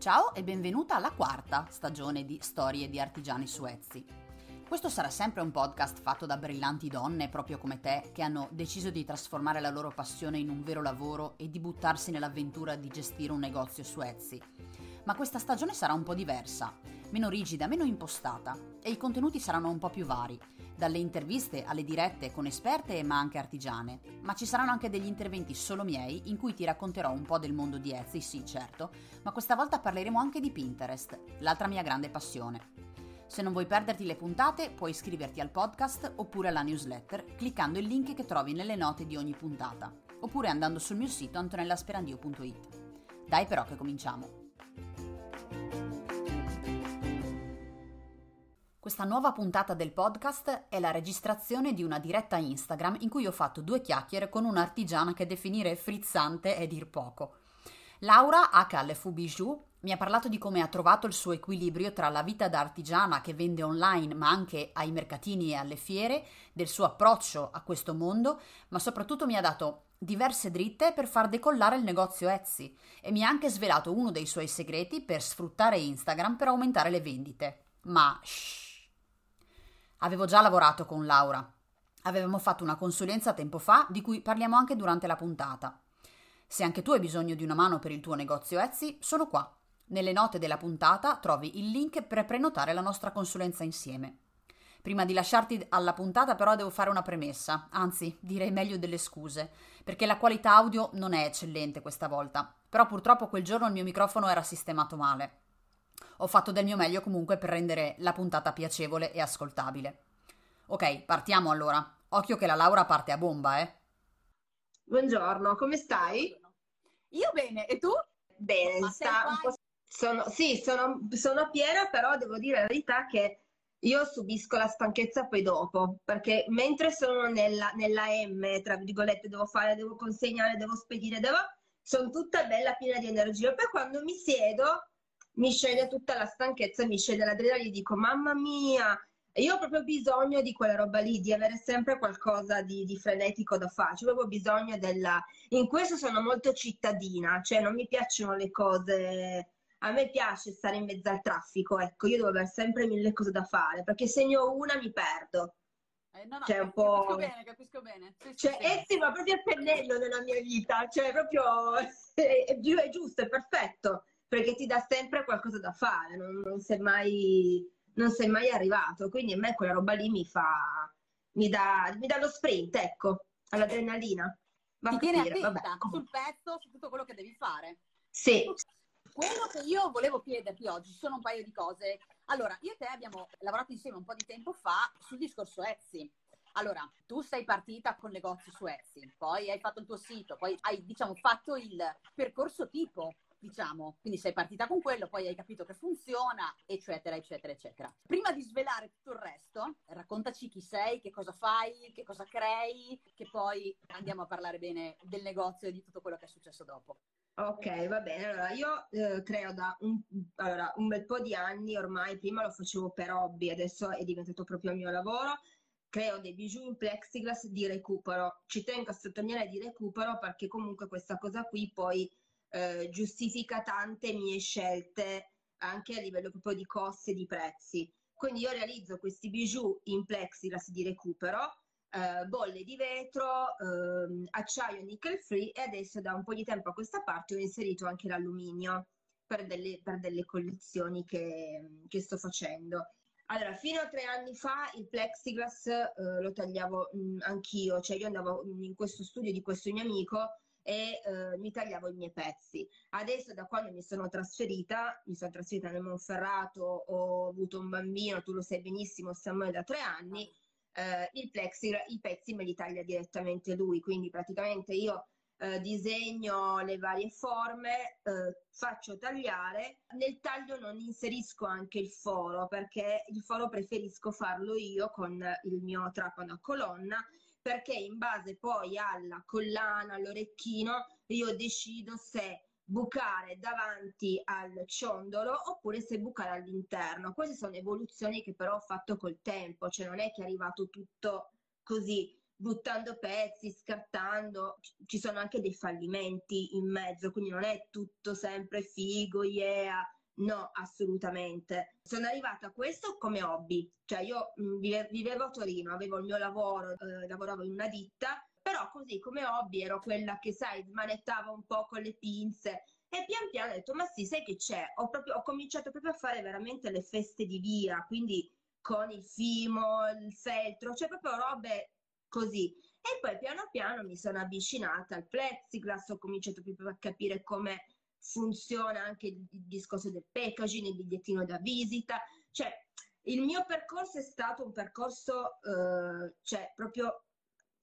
Ciao e benvenuta alla quarta stagione di Storie di artigiani su Etsy. Questo sarà sempre un podcast fatto da brillanti donne proprio come te che hanno deciso di trasformare la loro passione in un vero lavoro e di buttarsi nell'avventura di gestire un negozio su Etsy. Ma questa stagione sarà un po' diversa, meno rigida, meno impostata e i contenuti saranno un po' più vari, dalle interviste alle dirette con esperte ma anche artigiane, ma ci saranno anche degli interventi solo miei in cui ti racconterò un po' del mondo di Etsy, sì certo, ma questa volta parleremo anche di Pinterest, l'altra mia grande passione. Se non vuoi perderti le puntate, puoi iscriverti al podcast oppure alla newsletter cliccando il link che trovi nelle note di ogni puntata, oppure andando sul mio sito antonellasperandio.it. Dai però che cominciamo! Questa nuova puntata del podcast è la registrazione di una diretta Instagram in cui ho fatto due chiacchiere con un'artigiana che definire frizzante è dir poco. Laura HLF Bijou mi ha parlato di come ha trovato il suo equilibrio tra la vita da artigiana che vende online ma anche ai mercatini e alle fiere, del suo approccio a questo mondo, ma soprattutto mi ha dato diverse dritte per far decollare il negozio Etsy e mi ha anche svelato uno dei suoi segreti per sfruttare Instagram per aumentare le vendite. Ma shh, Avevo già lavorato con Laura. Avevamo fatto una consulenza tempo fa di cui parliamo anche durante la puntata. Se anche tu hai bisogno di una mano per il tuo negozio Etsy, sono qua. Nelle note della puntata trovi il link per prenotare la nostra consulenza insieme. Prima di lasciarti alla puntata però devo fare una premessa, anzi direi meglio delle scuse, perché la qualità audio non è eccellente questa volta, però purtroppo quel giorno il mio microfono era sistemato male. Ho fatto del mio meglio comunque per rendere la puntata piacevole e ascoltabile. Ok, partiamo allora. Occhio che la Laura parte a bomba, eh. Buongiorno, come stai? Io bene, e tu? Bene, sta un po'... sono, sì, sono, sono piena, però devo dire la verità che io subisco la stanchezza poi dopo, perché mentre sono nella, nella M, tra virgolette, devo fare, devo consegnare, devo spedire, devo... sono tutta bella piena di energia. Poi quando mi siedo mi scende tutta la stanchezza, mi scende l'adrenalina, dico mamma mia, io ho proprio bisogno di quella roba lì, di avere sempre qualcosa di, di frenetico da fare, ho proprio bisogno della... In questo sono molto cittadina, cioè non mi piacciono le cose... A me piace stare in mezzo al traffico, ecco, io devo avere sempre mille cose da fare, perché se ne ho una mi perdo. Eh, no, no, cioè, un po'... capisco bene, capisco bene. Sì, cioè, sì, Ezio va proprio a pennello nella mia vita, cioè proprio è giusto, è perfetto perché ti dà sempre qualcosa da fare, non, non, sei, mai, non sei mai arrivato. Quindi a me quella roba lì mi fa, mi dà, mi dà lo sprint, ecco, all'adrenalina. Va ti tiene attenta Vabbè. sul pezzo, su tutto quello che devi fare. Sì. Quello che io volevo chiederti oggi sono un paio di cose. Allora, io e te abbiamo lavorato insieme un po' di tempo fa sul discorso Etsy. Allora, tu sei partita con negozi su Etsy, poi hai fatto il tuo sito, poi hai, diciamo, fatto il percorso tipo diciamo, quindi sei partita con quello, poi hai capito che funziona, eccetera, eccetera, eccetera. Prima di svelare tutto il resto, raccontaci chi sei, che cosa fai, che cosa crei, che poi andiamo a parlare bene del negozio e di tutto quello che è successo dopo. Ok, va bene. Allora, io eh, creo da un, allora, un bel po' di anni ormai, prima lo facevo per hobby, adesso è diventato proprio il mio lavoro. Creo dei bijou in plexiglass di recupero. Ci tengo a sottolineare di recupero perché comunque questa cosa qui poi eh, giustifica tante mie scelte anche a livello proprio di costi e di prezzi. Quindi io realizzo questi bijou in plexiglass di recupero, eh, bolle di vetro, eh, acciaio nickel free e adesso da un po' di tempo a questa parte ho inserito anche l'alluminio per delle, per delle collezioni che, che, sto facendo. Allora, fino a tre anni fa il plexiglass eh, lo tagliavo mh, mm, anch'io, cioè io andavo in questo studio di questo mio amico e eh, mi tagliavo i miei pezzi. Adesso da quando mi sono trasferita, mi sono trasferita nel Monferrato, ho avuto un bambino, tu lo sai benissimo, Samuele da tre anni, eh, il plexi, i pezzi me li taglia direttamente lui, quindi praticamente io eh, disegno le varie forme, eh, faccio tagliare, nel taglio non inserisco anche il foro perché il foro preferisco farlo io con il mio trapano a colonna perché in base poi alla collana, all'orecchino, io decido se bucare davanti al ciondolo oppure se bucare all'interno. Queste sono evoluzioni che però ho fatto col tempo, cioè non è che è arrivato tutto così. buttando pezzi, scartando, ci sono anche dei fallimenti in mezzo, quindi non è tutto sempre figo, yeah, no, assolutamente. Sono arrivata a questo come hobby, cioè io vivevo a Torino, avevo il mio lavoro, eh, lavoravo in una ditta, però così come hobby ero quella che, sai, smanettava un po' con le pinze, e pian piano ho detto, ma sì, sai che c'è? Ho, proprio, ho cominciato proprio a fare veramente le feste di via, quindi con il fimo, il feltro, cioè proprio robe così. E poi piano piano mi sono avvicinata al plexiglass, ho cominciato proprio a capire come funziona anche il discorso del packaging, il bigliettino da visita, cioè il mio percorso è stato un percorso, eh, cioè proprio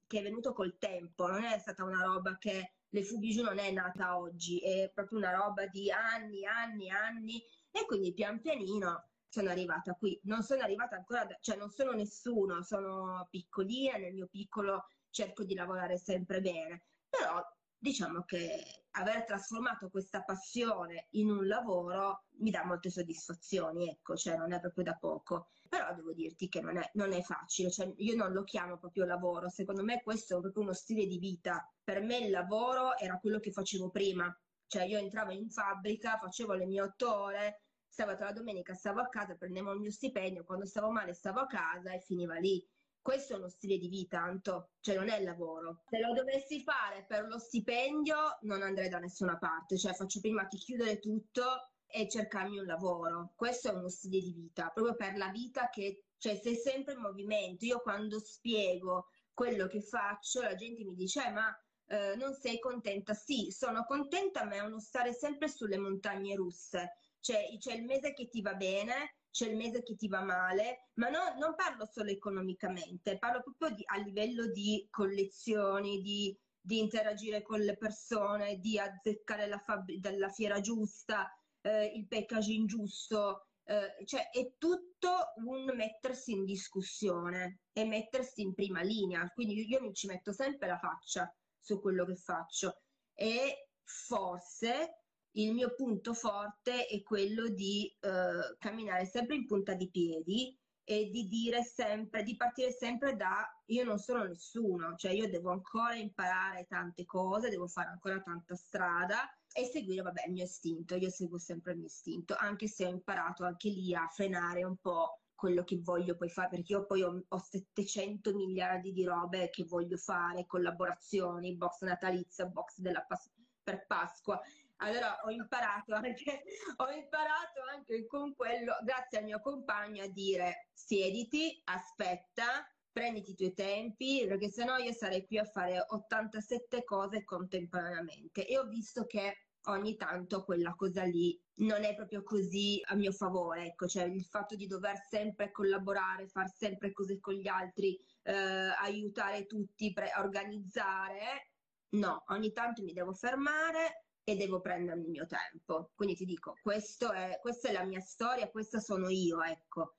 che è venuto col tempo, non è stata una roba che le Fubiju non è nata oggi, è proprio una roba di anni, anni, anni. E quindi pian pianino sono arrivata qui. Non sono arrivata ancora, da, cioè non sono nessuno, sono piccolina, nel mio piccolo cerco di lavorare sempre bene, però diciamo che aver trasformato questa passione in un lavoro mi dà molte soddisfazioni, ecco, cioè non è proprio da poco. Però devo dirti che non è, non è facile, cioè io non lo chiamo proprio lavoro, secondo me questo è proprio uno stile di vita. Per me il lavoro era quello che facevo prima, cioè io entravo in fabbrica, facevo le mie otto ore, sabato la domenica stavo a casa, prendevo il mio stipendio, quando stavo male stavo a casa e finiva lì. Questo è uno stile di vita, Anto, cioè non è il lavoro. Se lo dovessi fare per lo stipendio non andrei da nessuna parte, cioè faccio prima che chiudere tutto e cercarmi un lavoro. Questo è uno stile di vita, proprio per la vita che, cioè sei sempre in movimento. Io quando spiego quello che faccio, la gente mi dice, eh, ma eh, non sei contenta? Sì, sono contenta, ma è uno stare sempre sulle montagne russe. Cioè, c'è il mese che ti va bene, c'è il mese che ti va male, ma no, non parlo solo economicamente, parlo proprio di, a livello di collezioni, di, di, interagire con le persone, di azzeccare la, fab- la fiera giusta, eh, il packaging giusto, eh, cioè è tutto un mettersi in discussione e mettersi in prima linea, quindi io mi ci metto sempre la faccia su quello che faccio. E forse il mio punto forte è quello di eh, camminare sempre in punta di piedi e di dire sempre, di partire sempre da io non sono nessuno, cioè io devo ancora imparare tante cose, devo fare ancora tanta strada e seguire, vabbè, il mio istinto, io seguo sempre il mio istinto, anche se ho imparato anche lì a frenare un po' quello che voglio poi fare, perché io poi ho, ho 700 miliardi di robe che voglio fare, collaborazioni, box natalizia, box della pas- per Pasqua allora ho imparato anche, ho imparato anche con quello, grazie al mio compagno, a dire siediti, aspetta, prenditi i tuoi tempi, perché sennò io sarei qui a fare 87 cose contemporaneamente. E ho visto che ogni tanto quella cosa lì non è proprio così a mio favore, ecco, cioè il fatto di dover sempre collaborare, fare sempre cose con gli altri, eh, aiutare tutti, pre- organizzare, no, ogni tanto mi devo fermare, e devo prendermi il mio tempo. Quindi ti dico, è, questa è la mia storia, questa sono io, ecco.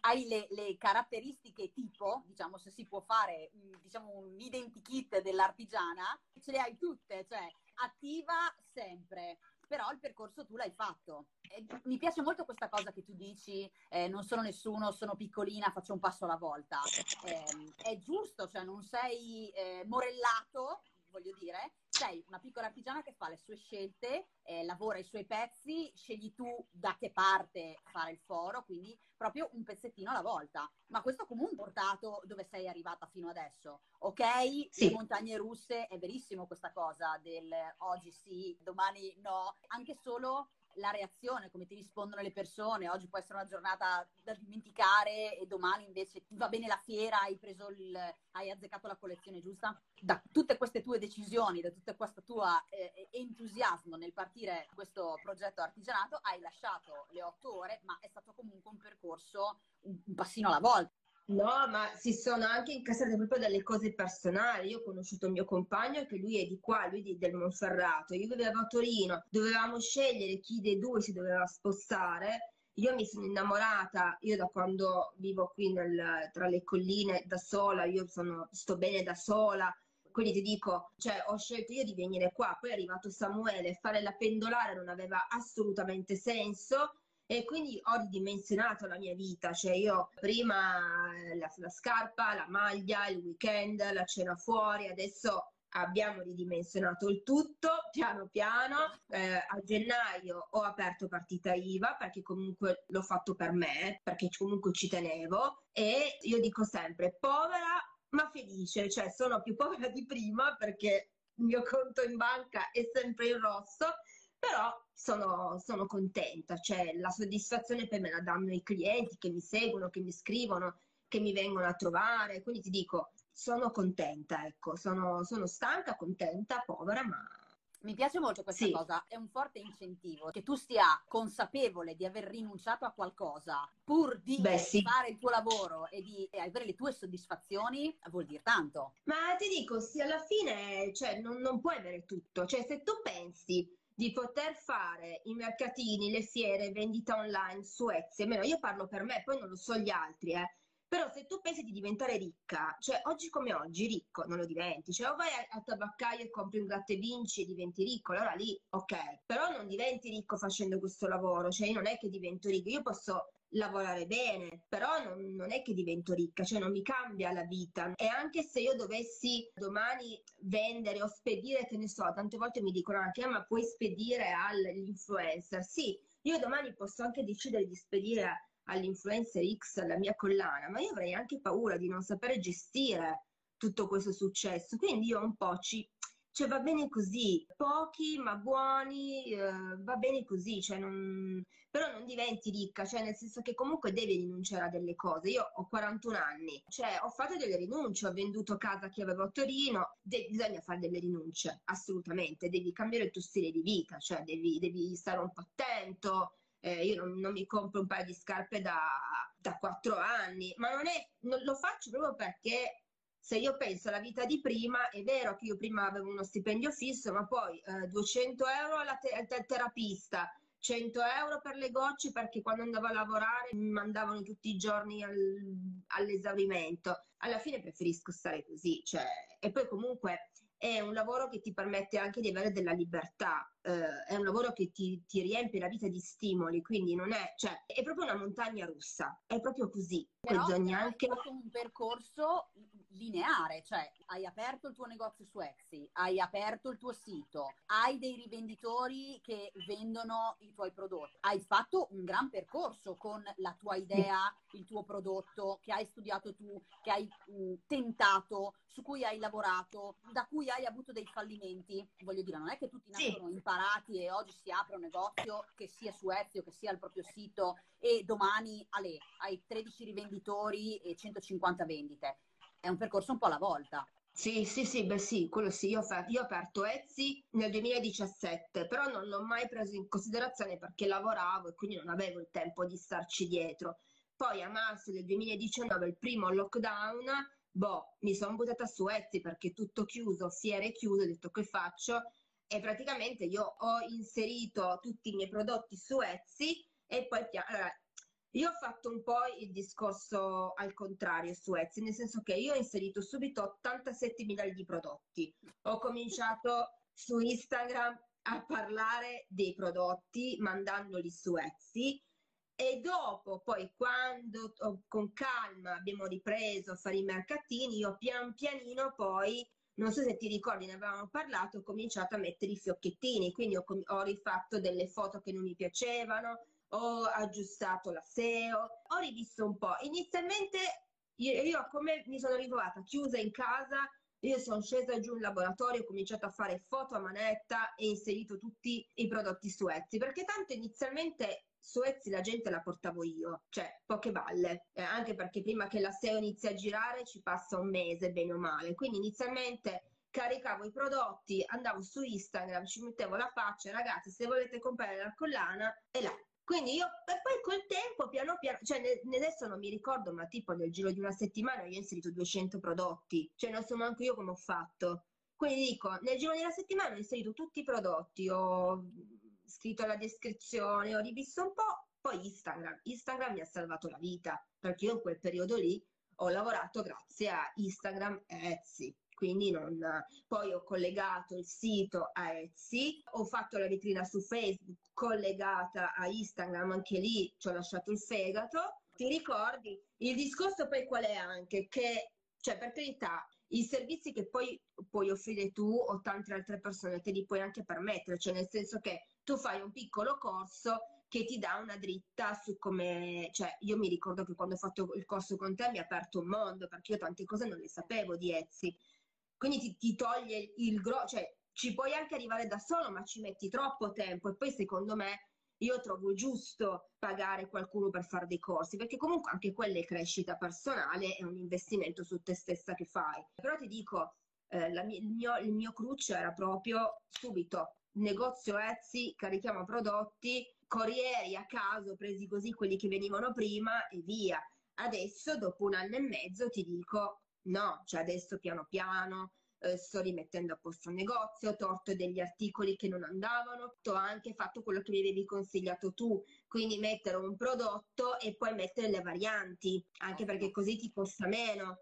Hai le, le, caratteristiche tipo, diciamo, se si può fare, diciamo, un identikit dell'artigiana, ce le hai tutte, cioè attiva sempre, però il percorso tu l'hai fatto. E mi piace molto questa cosa che tu dici, eh, non sono nessuno, sono piccolina, faccio un passo alla volta. Eh, è giusto, cioè non sei eh, morellato, voglio dire, sei una piccola artigiana che fa le sue scelte, eh, lavora i suoi pezzi, scegli tu da che parte fare il foro, quindi proprio un pezzettino alla volta. Ma questo comunque portato dove sei arrivata fino adesso. Ok, sì. le montagne russe, è verissimo questa cosa del oggi sì, domani no, anche solo la reazione, come ti rispondono le persone. Oggi può essere una giornata da dimenticare e domani invece va bene la fiera, hai preso il, hai azzeccato la collezione giusta. Da tutte queste tue decisioni, da tutto questo tuo eh, entusiasmo nel partire questo progetto artigianato, hai lasciato le otto ore, ma è stato comunque un percorso un passino alla volta. No, ma si sono anche incassate proprio delle cose personali. Io ho conosciuto il mio compagno che lui è di qua, lui è del Monferrato. Io vivevo a Torino, dovevamo scegliere chi dei due si doveva spostare. Io mi sono innamorata, io da quando vivo qui nel, tra le colline da sola, io sono, sto bene da sola, quindi ti dico, cioè, ho scelto io di venire qua, poi è arrivato Samuele, fare la pendolare non aveva assolutamente senso e quindi ho ridimensionato la mia vita, cioè io prima la, la scarpa, la maglia, il weekend, la cena fuori, adesso abbiamo ridimensionato il tutto piano piano. Eh, a gennaio ho aperto partita IVA perché comunque l'ho fatto per me, perché comunque ci tenevo e io dico sempre povera ma felice, cioè sono più povera di prima perché il mio conto in banca è sempre in rosso, però sono, sono contenta, cioè la soddisfazione poi me la danno i clienti che mi seguono, che mi scrivono, che mi vengono a trovare, quindi ti dico sono contenta, ecco, sono, sono stanca, contenta, povera, ma mi piace molto questa sì. cosa, è un forte incentivo che tu sia consapevole di aver rinunciato a qualcosa pur di Beh, sì. fare il tuo lavoro e di avere le tue soddisfazioni, vuol dire tanto. Ma ti dico, sì, alla fine cioè, non, non puoi avere tutto, cioè se tu pensi di poter fare i mercatini, le fiere, vendita online su Etsy, almeno io parlo per me, poi non lo so gli altri, eh. Però se tu pensi di diventare ricca, cioè oggi come oggi ricco non lo diventi, cioè o vai al tabaccaio e compri un gratta e vinci e diventi ricco, allora lì ok, però non diventi ricco facendo questo lavoro, cioè io non è che divento ricco, io posso lavorare bene, però non, non, è che divento ricca, cioè non mi cambia la vita. E anche se io dovessi domani vendere o spedire, che ne so, tante volte mi dicono anche, ah, ma puoi spedire all'influencer? Sì, io domani posso anche decidere di spedire all'influencer X la mia collana, ma io avrei anche paura di non sapere gestire tutto questo successo. Quindi io un po' ci, cioè va bene così, pochi ma buoni, eh, va bene così, cioè non, però non diventi ricca, cioè nel senso che comunque devi rinunciare a delle cose. Io ho 41 anni, cioè ho fatto delle rinunce, ho venduto casa che avevo a Torino, de- bisogna fare delle rinunce, assolutamente, devi cambiare il tuo stile di vita, cioè devi, devi stare un po' attento, eh, io non, non, mi compro un paio di scarpe da, da 4 anni, ma non, è, non lo faccio proprio perché se io penso alla vita di prima, è vero che io prima avevo uno stipendio fisso, ma poi eh, 200 euro al te- terapista, 100 euro per le gocce perché quando andavo a lavorare mi mandavano tutti i giorni al, all'esaurimento. Alla fine preferisco stare così, cioè, e poi comunque è un lavoro che ti permette anche di avere della libertà, eh, è un lavoro che ti, ti, riempie la vita di stimoli, quindi non è, cioè, è proprio una montagna russa, è proprio così. Però bisogna anche... un percorso lineare, cioè hai aperto il tuo negozio su Etsy, hai aperto il tuo sito, hai dei rivenditori che vendono i tuoi prodotti, hai fatto un gran percorso con la tua idea, il tuo prodotto che hai studiato tu, che hai mh, tentato, su cui hai lavorato, da cui hai avuto dei fallimenti. Voglio dire, non è che tutti nascono sì. imparati e oggi si apre un negozio che sia su Etsy o che sia il proprio sito e domani ale, hai 13 rivenditori e 150 vendite è un percorso un po' alla volta. Sì, sì, sì, beh sì, quello sì, io, io ho aperto Etsy nel 2017, però non l'ho mai preso in considerazione perché lavoravo e quindi non avevo il tempo di starci dietro. Poi a marzo del 2019, il primo lockdown, boh, mi sono buttata su Etsy perché tutto chiuso, fiere chiuse, ho detto che faccio? E praticamente io ho inserito tutti i miei prodotti su Etsy e poi allora, io ho fatto un po' il discorso al contrario su Etsy, nel senso che io ho inserito subito 87 milioni di prodotti. Ho cominciato su Instagram a parlare dei prodotti mandandoli su Etsy e dopo poi quando con calma abbiamo ripreso a fare i mercatini, io pian pianino poi non so se ti ricordi, ne avevamo parlato, ho cominciato a mettere i fiocchettini, quindi ho, ho rifatto delle foto che non mi piacevano, ho aggiustato la SEO, ho rivisto un po'. Inizialmente io, come mi sono ritrovata chiusa in casa, io sono scesa giù in laboratorio, ho cominciato a fare foto a manetta e inserito tutti i prodotti su Etsy, perché tanto inizialmente su Etsy la gente la portavo io, cioè poche balle, eh, anche perché prima che la SEO inizi a girare ci passa un mese, bene o male. Quindi inizialmente caricavo i prodotti, andavo su Instagram, ci mettevo la faccia, ragazzi, se volete comprare la collana, è là, quindi io, e poi col tempo, piano piano, cioè ne, adesso non mi ricordo, ma tipo nel giro di una settimana io ho inserito 200 prodotti, cioè non so manco io come ho fatto. Quindi dico, nel giro di una settimana ho inserito tutti i prodotti, ho scritto la descrizione, ho rivisto un po', poi Instagram. Instagram mi ha salvato la vita, perché io in quel periodo lì ho lavorato grazie a Instagram e Etsy. Quindi non... Poi ho collegato il sito a Etsy, ho fatto la vetrina su Facebook collegata a Instagram, anche lì ci ho lasciato il fegato. Ti ricordi? Il discorso poi qual è anche? Che, cioè per carità, i servizi che poi puoi offrire tu o tante altre persone te li puoi anche permettere, cioè nel senso che tu fai un piccolo corso che ti dà una dritta su come, cioè io mi ricordo che quando ho fatto il corso con te mi ha aperto un mondo perché io tante cose non le sapevo di Etsy quindi ti, ti toglie il grosso, cioè ci puoi anche arrivare da solo, ma ci metti troppo tempo e poi secondo me io trovo giusto pagare qualcuno per fare dei corsi, perché comunque anche quella è crescita personale, è un investimento su te stessa che fai. Però ti dico, eh, la, il, mio, il mio cruccio era proprio subito, negozio Etsy, carichiamo prodotti, corrieri a caso, presi così quelli che venivano prima e via. Adesso, dopo un anno e mezzo, ti dico, No, cioè adesso piano piano eh, sto rimettendo a posto un negozio, ho torto degli articoli che non andavano, ho anche fatto quello che mi avevi consigliato tu, quindi mettere un prodotto e poi mettere le varianti, anche perché così ti costa meno.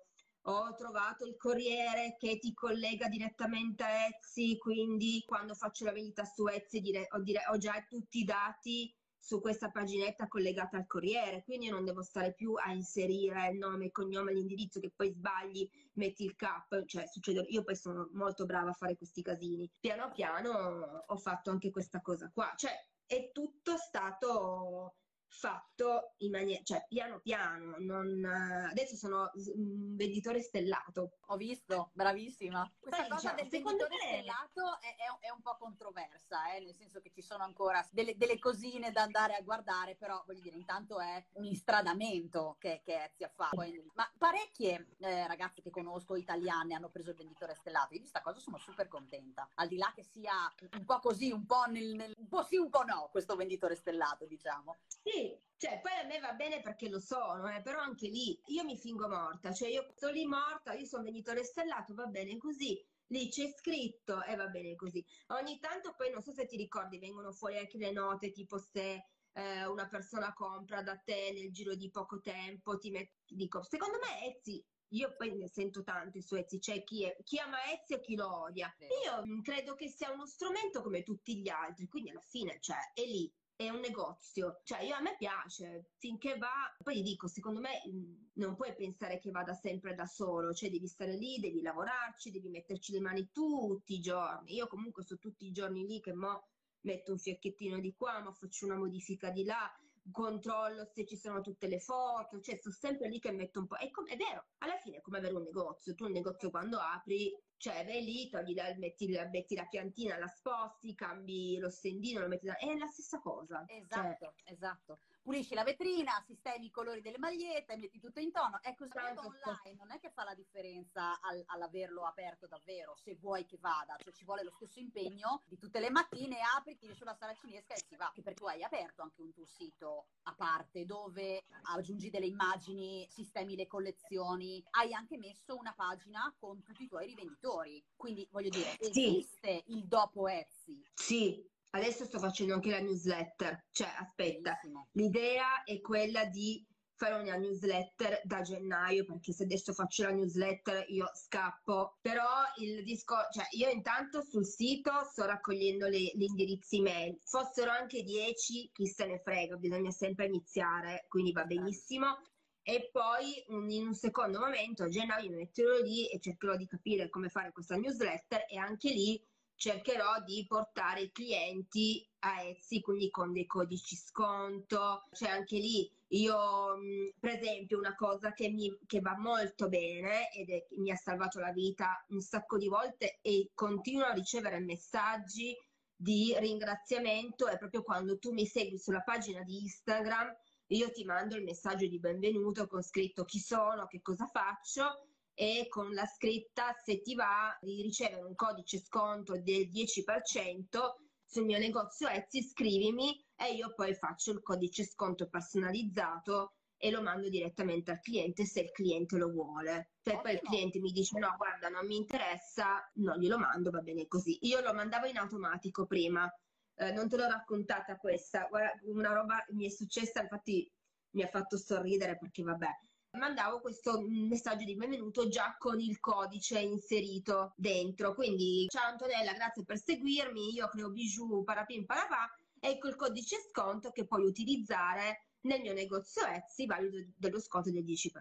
Ho trovato il corriere che ti collega direttamente a Etsy, quindi quando faccio la vendita su Etsy dire, ho, dire, ho già tutti i dati su questa paginetta collegata al Corriere, quindi io non devo stare più a inserire il nome, il cognome, l'indirizzo che poi sbagli, metti il cap, cioè succede, io poi sono molto brava a fare questi casini. Piano piano ho fatto anche questa cosa qua, cioè è tutto stato fatto in maniera, cioè piano piano, non, adesso sono un venditore stellato. Ho visto, bravissima. Questa Beh, cosa già, del venditore me... stellato è, è, è, un po' controversa, eh? nel senso che ci sono ancora delle, delle, cosine da andare a guardare, però voglio dire, intanto è un istradamento che, che ha fatto. Ma parecchie eh, ragazze che conosco italiane hanno preso il venditore stellato, io di questa cosa sono super contenta, al di là che sia un po' così, un po', nel, nel, un po' sì, un po' no, questo venditore stellato, diciamo. Sì, cioè poi a me va bene perché lo sono, eh, però anche lì io mi fingo morta, cioè io sono lì morta, io sono venditore stellato, va bene così, lì c'è scritto e va bene così. Ogni tanto poi non so se ti ricordi, vengono fuori anche le note, tipo se eh, una persona compra da te nel giro di poco tempo, ti metti, dico, secondo me Etsy io poi ne sento tanti su Etsy, c'è chi, è, chi ama Etsy e chi lo odia. Io credo che sia uno strumento come tutti gli altri, quindi alla fine, cioè, è lì, è un negozio, cioè io a me piace, finché va, poi dico, secondo me non puoi pensare che vada sempre da solo, cioè devi stare lì, devi lavorarci, devi metterci le mani tutti i giorni. Io comunque sto tutti i giorni lì che mo metto un fiocchettino di qua, ma faccio una modifica di là, controllo se ci sono tutte le foto, cioè sto sempre lì che metto un po'. È, com- è vero, alla fine è come avere un negozio. Tu un negozio quando apri cioè vai lì, togli la, metti, metti, la piantina, la sposti, cambi lo stendino, lo metti da... è la stessa cosa. Esatto, cioè... esatto. Pulisci la vetrina, sistemi i colori delle magliette, metti tutto in tono. Ecco, Tanto online non è che fa la differenza al, all'averlo aperto davvero, se vuoi che vada, cioè ci vuole lo stesso impegno di tutte le mattine, apri, tiri sulla saracinesca e si va. Che perché tu hai aperto anche un tuo sito a parte dove aggiungi delle immagini, sistemi le collezioni, hai anche messo una pagina con tutti i tuoi rivenditori. Quindi voglio dire, esiste sì. il dopo Etsy. Sì, adesso sto facendo anche la newsletter. Cioè, aspetta, Bellissimo. l'idea è quella di fare una newsletter da gennaio perché se adesso faccio la newsletter io scappo però il discorso cioè io intanto sul sito sto raccogliendo le, gli indirizzi mail fossero anche 10 chi se ne frega bisogna sempre iniziare quindi va esatto. benissimo e poi in un secondo momento a gennaio mi metterò lì e cercherò di capire come fare questa newsletter e anche lì cercherò di portare i clienti a Etsy, quindi con dei codici sconto, cioè anche lì io per esempio una cosa che, mi, che va molto bene ed è, mi ha salvato la vita un sacco di volte e continuo a ricevere messaggi di ringraziamento è proprio quando tu mi segui sulla pagina di Instagram io ti mando il messaggio di benvenuto con scritto chi sono, che cosa faccio e con la scritta se ti va di ricevere un codice sconto del 10% sul mio negozio Etsy, scrivimi e io poi faccio il codice sconto personalizzato e lo mando direttamente al cliente se il cliente lo vuole. Se poi il cliente mi dice no, guarda, non mi interessa, non glielo mando, va bene così. Io lo mandavo in automatico prima, eh, non te l'ho raccontata questa, Guarda, una roba mi è successa, infatti mi ha fatto sorridere perché vabbè, mandavo questo messaggio di benvenuto già con il codice inserito dentro. Quindi, ciao Antonella, grazie per seguirmi, io creo bijou parapin parapà, ecco il codice sconto che puoi utilizzare nel mio negozio Etsy, valido dello sconto del 10%.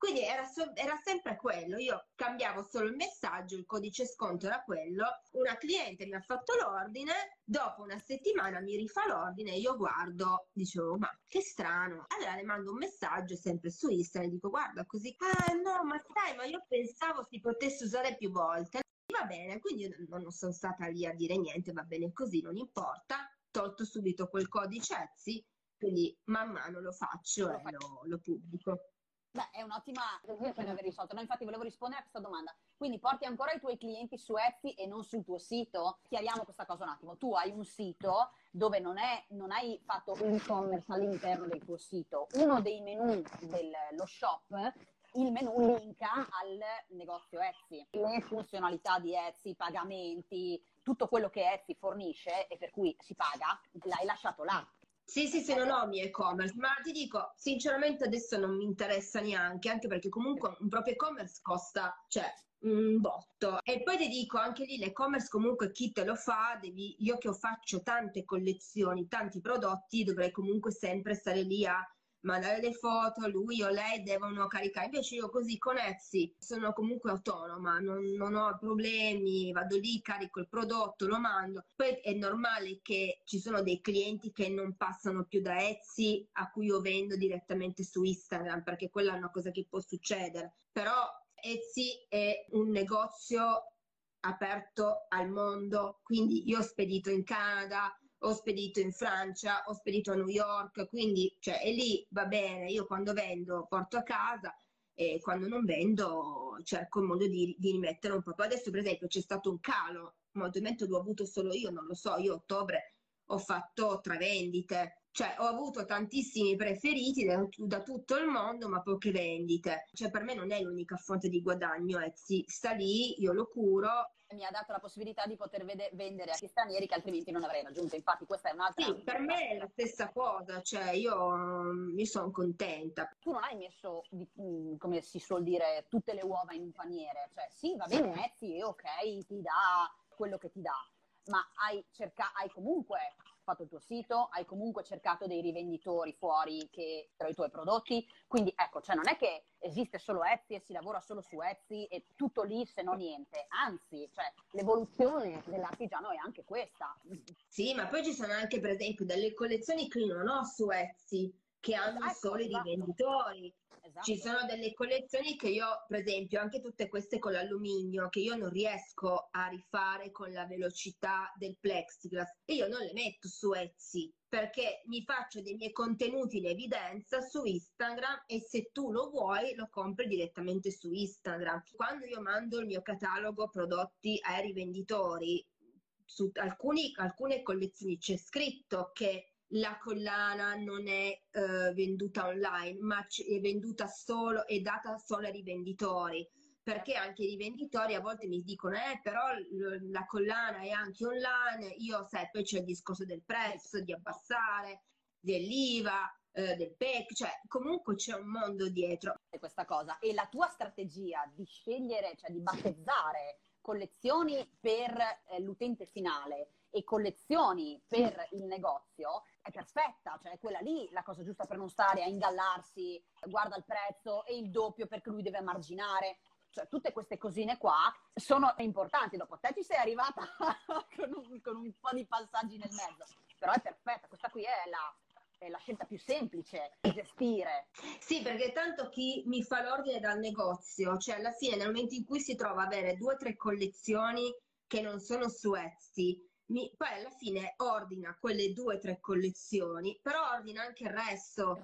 Quindi era, so- era, sempre quello, io cambiavo solo il messaggio, il codice sconto era quello, una cliente mi ha fatto l'ordine, dopo una settimana mi rifà l'ordine, io guardo, dicevo ma che strano, allora le mando un messaggio sempre su Instagram, dico guarda così, ah no ma sai ma io pensavo si potesse usare più volte, va bene, quindi io non sono stata lì a dire niente, va bene così, non importa, tolto subito quel codice Etsy, quindi man mano lo faccio e lo, lo pubblico. Beh, è un'ottima per aver risolto. No, infatti volevo rispondere a questa domanda. Quindi porti ancora i tuoi clienti su Etsy e non sul tuo sito? Chiariamo questa cosa un attimo. Tu hai un sito dove non, è, non hai fatto un e-commerce all'interno del tuo sito. Uno dei menu dello shop il menu linka al negozio Etsy. Le funzionalità di Etsy, i pagamenti, tutto quello che Etsy fornisce e per cui si paga, l'hai lasciato là. Sì, sì, sì, non ho mio e-commerce, ma ti dico, sinceramente adesso non mi interessa neanche, anche perché comunque un proprio e-commerce costa, cioè, un botto. E poi ti dico, anche lì l'e-commerce comunque chi te lo fa, devi, io che faccio tante collezioni, tanti prodotti, dovrei comunque sempre stare lì a mandare le foto, lui o lei devono caricare. Invece io così con Etsy sono comunque autonoma, non, non, ho problemi, vado lì, carico il prodotto, lo mando. Poi è normale che ci sono dei clienti che non passano più da Etsy a cui io vendo direttamente su Instagram, perché quella è una cosa che può succedere. Però Etsy è un negozio aperto al mondo, quindi io ho spedito in Canada, ho spedito in Francia, ho spedito a New York, quindi cioè, e lì va bene, io quando vendo porto a casa e quando non vendo cerco il modo di, di rimettere un po'. Adesso per esempio c'è stato un calo, ovviamente l'ho avuto solo io, non lo so, io a ottobre ho fatto tre vendite, cioè ho avuto tantissimi preferiti da, da, tutto il mondo ma poche vendite, cioè per me non è l'unica fonte di guadagno, Etsy sta lì, io lo curo mi ha dato la possibilità di poter vede- vendere a gli stranieri che altrimenti non avrei raggiunto. Infatti, questa è un'altra. Sì, per me è la stessa cosa, cioè io mi sono contenta. Tu non hai messo, mm, come si suol dire, tutte le uova in un paniere, cioè sì, va bene, Etsy, ok, ti dà quello che ti dà, ma hai, cerca- hai comunque fatto il tuo sito, hai comunque cercato dei rivenditori fuori che tra i tuoi prodotti, quindi ecco, cioè non è che esiste solo Etsy e si lavora solo su Etsy e tutto lì se no niente, anzi, cioè l'evoluzione dell'artigiano è anche questa. Sì, ma poi ci sono anche per esempio delle collezioni che non ho su Etsy che hanno ecco, solo esatto. i rivenditori. Esatto. Ci sono delle collezioni che io, per esempio, anche tutte queste con l'alluminio, che io non riesco a rifare con la velocità del plexiglass e io non le metto su Etsy perché mi faccio dei miei contenuti in evidenza su Instagram e se tu lo vuoi lo compri direttamente su Instagram. Quando io mando il mio catalogo prodotti ai rivenditori, su alcuni, alcune collezioni c'è scritto che la collana non è uh, venduta online, ma è venduta solo, è data solo ai rivenditori. Perché anche i rivenditori a volte mi dicono, eh, però la collana è anche online, io sai, poi c'è il discorso del prezzo, di abbassare, dell'IVA, eh, del PEC, cioè comunque c'è un mondo dietro. Questa cosa. E la tua strategia di scegliere, cioè di battezzare collezioni per eh, l'utente finale e collezioni per il negozio è perfetta, cioè è quella lì la cosa giusta per non stare a ingallarsi, guarda il prezzo e il doppio perché lui deve marginare. Cioè, tutte queste cosine qua sono importanti. Dopo te ci sei arrivata con, un, con un po' di passaggi nel mezzo, però è perfetta. Questa qui è la, è la scelta più semplice da gestire. Sì, perché tanto chi mi fa l'ordine dal negozio, cioè alla fine nel momento in cui si trova a avere due o tre collezioni che non sono su Etsy, mi, poi alla fine ordina quelle due o tre collezioni, però ordina anche il resto.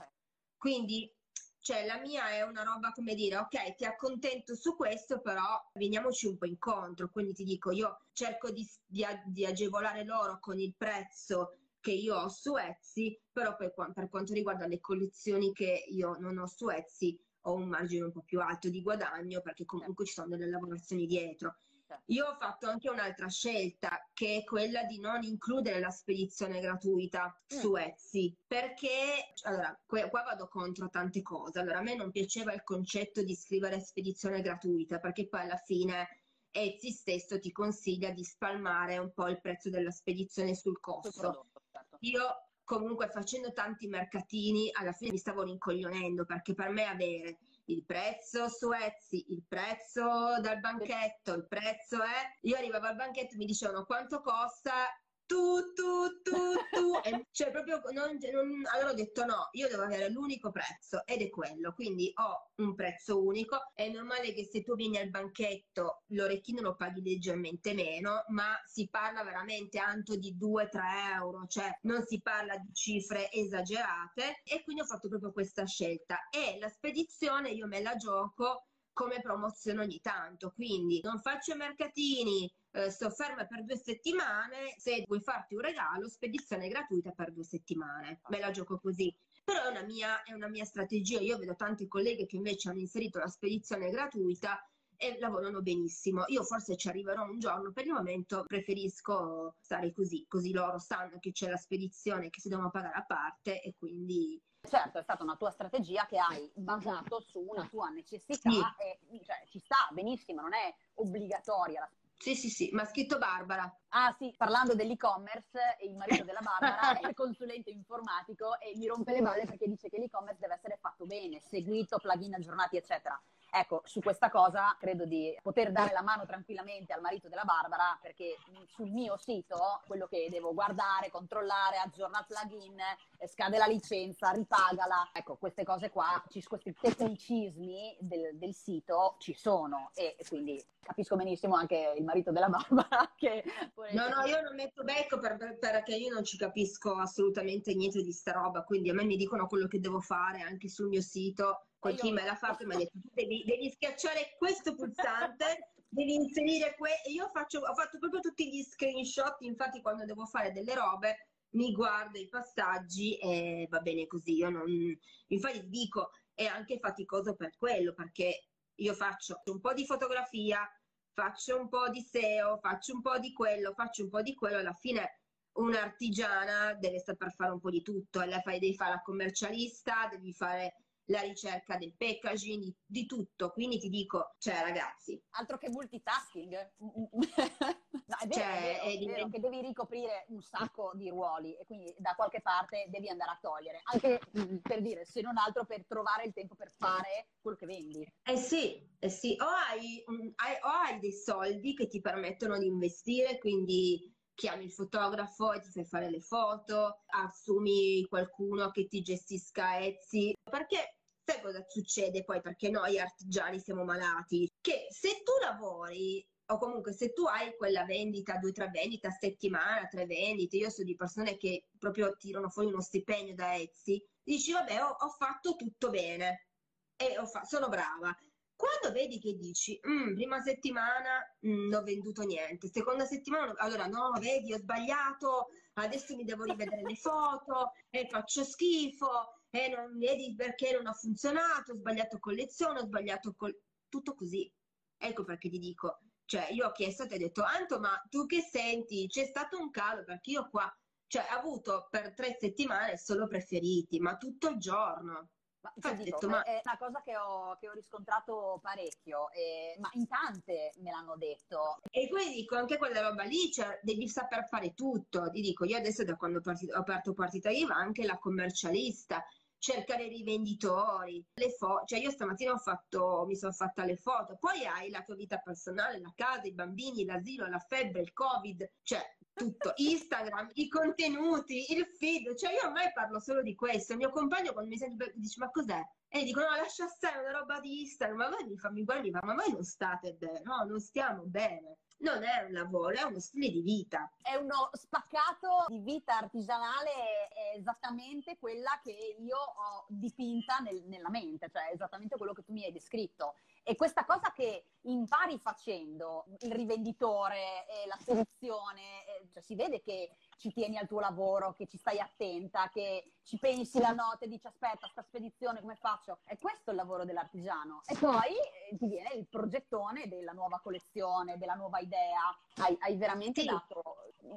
Quindi, cioè, la mia è una roba come dire, ok, ti accontento su questo, però veniamoci un po' incontro. Quindi ti dico, io cerco di, di, di agevolare loro con il prezzo che io ho su Etsy, però poi per quanto riguarda le collezioni che io non ho su Etsy, ho un margine un po' più alto di guadagno perché comunque ci sono delle lavorazioni dietro Certo. Io ho fatto anche un'altra scelta, che è quella di non includere la spedizione gratuita mm. su Etsy, perché, allora, qua, qua vado contro tante cose. Allora, a me non piaceva il concetto di scrivere spedizione gratuita, perché poi alla fine Etsy stesso ti consiglia di spalmare un po' il prezzo della spedizione sul costo. Prodotto, certo. Io comunque facendo tanti mercatini alla fine mi stavo rincoglionendo perché per me avere il prezzo su Etsy, il prezzo dal banchetto, il prezzo è... Io arrivavo al banchetto e mi dicevano quanto costa tu, tu, tu, tu, e cioè proprio non, non, allora ho detto no, io devo avere l'unico prezzo ed è quello, quindi ho un prezzo unico, è normale che se tu vieni al banchetto l'orecchino lo paghi leggermente meno, ma si parla veramente tanto di 2-3 euro, cioè non si parla di cifre esagerate. E quindi ho fatto proprio questa scelta. E la spedizione io me la gioco come promozione ogni tanto, quindi non faccio mercatini, eh, sto ferma per due settimane, se vuoi farti un regalo, spedizione gratuita per due settimane. Me la gioco così. Però è una mia, è una mia strategia. Io vedo tante colleghe che invece hanno inserito la spedizione gratuita e lavorano benissimo. Io forse ci arriverò un giorno, per il momento preferisco stare così, così loro sanno che c'è la spedizione che si devono pagare a parte e quindi... Certo, è stata una tua strategia che hai basato su una tua necessità sì. e cioè, ci sta benissimo, non è obbligatoria la sì, sì, sì, ma ha scritto Barbara. Ah sì, parlando dell'e-commerce, il marito della Barbara è consulente informatico e mi rompe le balle perché dice che l'e-commerce deve essere fatto bene, seguito, plugin aggiornati, eccetera. Ecco, su questa cosa credo di poter dare la mano tranquillamente al marito della Barbara perché sul mio sito quello che devo guardare, controllare, aggiorna il plugin, scade la licenza, ripagala. Ecco, queste cose qua, questi tecnicismi del, del sito ci sono e quindi capisco benissimo anche il marito della Barbara che... No, no, io non metto becco per, per, perché io non ci capisco assolutamente niente di sta roba, quindi a me mi dicono quello che devo fare anche sul mio sito poi chi me l'ha fatto mi ha detto devi, devi schiacciare questo pulsante, devi inserire que... E io faccio, ho fatto proprio tutti gli screenshot, infatti quando devo fare delle robe mi guardo i passaggi e va bene così. Io non... Infatti dico, è anche faticoso per quello, perché io faccio un po' di fotografia, faccio un po' di SEO, faccio un po' di quello, faccio un po' di quello, alla fine un'artigiana deve saper fare un po' di tutto, e devi fare la commercialista, devi fare la ricerca del packaging, di, di tutto. Quindi ti dico, cioè ragazzi. Altro che multitasking. no, è vero, cioè, è, vero, è vero che devi ricoprire un sacco di ruoli e quindi da qualche parte devi andare a togliere. Anche mm, per dire, se non altro per trovare il tempo per fare quello che vendi. Eh sì, eh sì. O hai, hai, o hai dei soldi che ti permettono di investire, quindi chiami il fotografo e ti fai fare le foto, assumi qualcuno che ti gestisca Etsy, perché Sai cosa succede poi? Perché noi artigiani siamo malati? Che se tu lavori o comunque se tu hai quella vendita, due o tre vendite a settimana, tre vendite, io so di persone che proprio tirano fuori uno stipendio da Etsy, dici vabbè ho, ho fatto tutto bene e fa- sono brava. Quando vedi che dici, mm, prima settimana mm, non ho venduto niente, seconda settimana, allora no, vedi, ho sbagliato, adesso mi devo rivedere le foto e faccio schifo, e non vedi perché non ha funzionato, ho sbagliato collezione, ho sbagliato col... tutto così. Ecco perché ti dico, cioè io ho chiesto e ti ho detto, Anto, ma tu che senti? C'è stato un calo perché io qua, cioè ho avuto per tre settimane solo preferiti, ma tutto il giorno. Ma, dico, detto, ma... È una cosa che ho, che ho riscontrato parecchio, eh, ma in tante me l'hanno detto. E poi dico anche quella roba lì, cioè devi saper fare tutto. Ti dico, io adesso da quando ho aperto Partita IVA anche la commercialista, cercare i rivenditori, le foto, cioè io stamattina ho fatto, mi sono fatta le foto, poi hai la tua vita personale, la casa, i bambini, l'asilo, la febbre, il covid, cioè tutto, Instagram, i contenuti, il feed, cioè io ormai parlo solo di questo, il mio compagno quando mi sente dice ma cos'è? E dico no lascia stare una roba di Instagram, ma voi mi fa, mi ma voi non state bene, no non stiamo bene non è un lavoro, è uno stile di vita. È uno spaccato di vita artigianale, è esattamente quella che io ho dipinta nel, nella mente, cioè esattamente quello che tu mi hai descritto. E questa cosa che impari facendo, il rivenditore, eh, la soluzione, eh, cioè si vede che ci tieni al tuo lavoro, che ci stai attenta, che ci pensi la notte e dici aspetta, sta spedizione come faccio? È questo il lavoro dell'artigiano. E poi ti viene il progettone della nuova collezione, della nuova idea. Hai, hai veramente sì. dato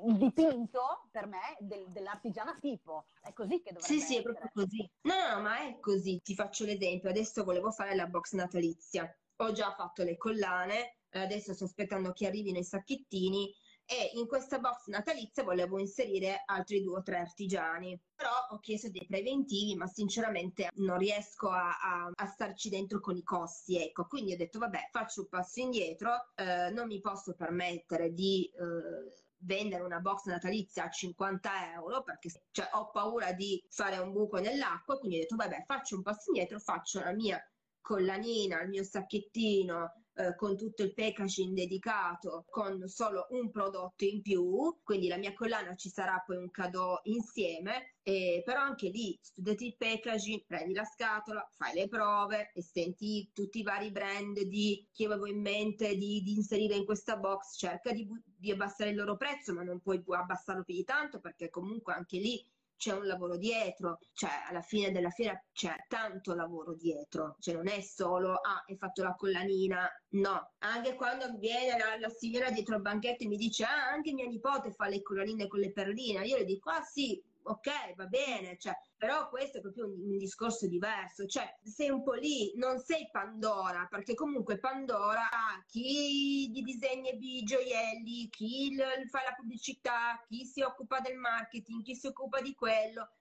il dipinto per me del, dell'artigiana tipo. È così che dovrebbe sì, essere. Sì, sì, è proprio così. No, no, ma è così. Ti faccio l'esempio. Adesso volevo fare la box natalizia. Ho già fatto le collane, adesso sto aspettando che arrivino i sacchettini e in questa box natalizia volevo inserire altri due o tre artigiani. Però ho chiesto dei preventivi, ma sinceramente non riesco a, a, a starci dentro con i costi. Ecco, quindi ho detto, vabbè, faccio un passo indietro, eh, non mi posso permettere di... Eh, vendere una box natalizia a 50 euro perché cioè, ho paura di fare un buco nell'acqua quindi ho detto vabbè faccio un passo indietro faccio la mia collanina il mio sacchettino eh, con tutto il packaging dedicato con solo un prodotto in più, quindi la mia collana ci sarà poi un cadeau insieme, eh, però anche lì studiati il packaging, prendi la scatola, fai le prove e senti tutti i vari brand di chi avevo in mente di, di inserire in questa box, cerca di, di abbassare il loro prezzo, ma non puoi abbassarlo più di tanto perché comunque anche lì c'è un lavoro dietro, cioè alla fine della fiera c'è tanto lavoro dietro, cioè non è solo ah hai fatto la collanina, no, anche quando viene la, la signora dietro il banchetto e mi dice ah anche mia nipote fa le collanine con le perline, io le dico ah sì, ok, va bene, cioè, però questo è proprio un, un, discorso diverso, cioè sei un po' lì, non sei Pandora, perché comunque Pandora ha chi gli disegna i gioielli, chi fa la pubblicità, chi si occupa del marketing, chi si occupa di quello.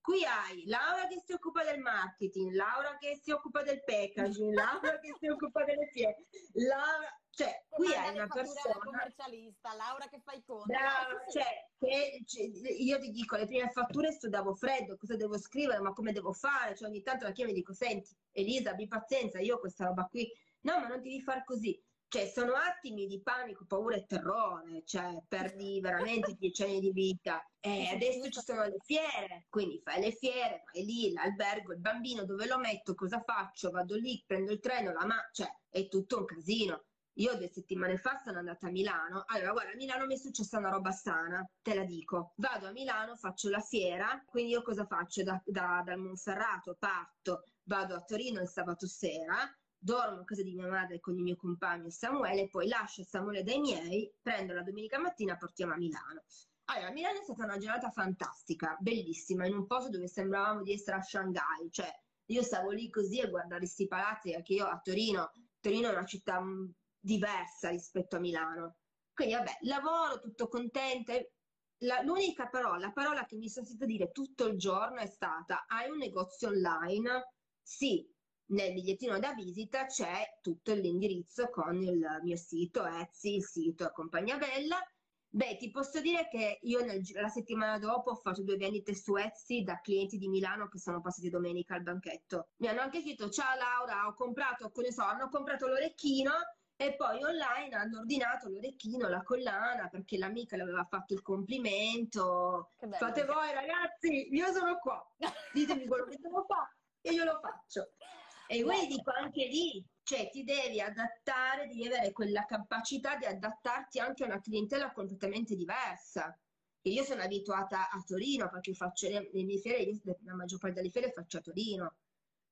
Qui hai Laura che si occupa del marketing, Laura che si occupa del packaging, Laura che si occupa delle fiere, Laura cioè, qui hai una persona... commercialista, Laura che fai conto. Brava, cioè, che, cioè, io ti dico, le prime fatture studiavo freddo, cosa devo scrivere, ma come devo fare? Cioè, ogni tanto la chiamo e dico, senti, Elisa, abbi pazienza, io questa roba qui... No, ma non devi far così. Cioè, sono attimi di panico, paura e terrore, cioè, perdi veramente dieci anni di vita. E adesso ci sono le fiere, quindi fai le fiere, vai lì, l'albergo, il bambino, dove lo metto, cosa faccio? Vado lì, prendo il treno, la ma... Cioè, è tutto un casino. Io due settimane fa sono andata a Milano. Allora, guarda, a Milano mi è successa una roba sana, te la dico. Vado a Milano, faccio la fiera, quindi io cosa faccio? Da, da, dal Monferrato parto, vado a Torino il sabato sera, dormo a casa di mia madre con il mio compagno Samuele, poi lascio Samuele dai miei, prendo la domenica mattina e portiamo a Milano. Allora, Milano è stata una giornata fantastica, bellissima, in un posto dove sembravamo di essere a Shanghai, cioè io stavo lì così a guardare questi palazzi, perché io a Torino, Torino è una città diversa rispetto a Milano. Quindi vabbè, lavoro, tutto contenta. L'unica parola, la parola che mi sono sentita dire tutto il giorno è stata hai un negozio online? Sì, nel bigliettino da visita c'è tutto l'indirizzo con il mio sito Etsy, il sito Compagnia Bella. Beh, ti posso dire che io nel, la settimana dopo ho fatto due vendite su Etsy da clienti di Milano che sono passati domenica al banchetto. Mi hanno anche scritto, ciao Laura, ho comprato, ne so, hanno comprato l'orecchino e poi online hanno ordinato l'orecchino, la collana, perché l'amica le aveva fatto il complimento. Fate voi ragazzi, io sono qua, ditemi quello che devo fare e io lo faccio. E quindi dico anche lì, cioè ti devi adattare, devi avere quella capacità di adattarti anche a una clientela completamente diversa. E io sono abituata a Torino perché faccio le, le mie fiere, la maggior parte delle fiere faccio a Torino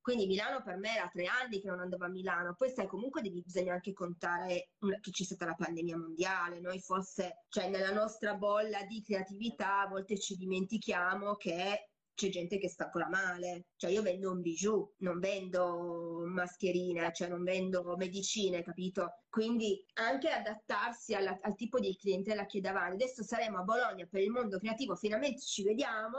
quindi Milano per me era tre anni che non andavo a Milano. Poi sai, comunque devi, bisogna anche contare che c'è stata la pandemia mondiale. Noi forse, cioè nella nostra bolla di creatività, a volte ci dimentichiamo che c'è gente che sta ancora male. Cioè io vendo un bijou, non vendo mascherine, cioè non vendo medicine, capito? Quindi anche adattarsi alla, al tipo di clientela che davanti. Adesso saremo a Bologna per il mondo creativo, finalmente ci vediamo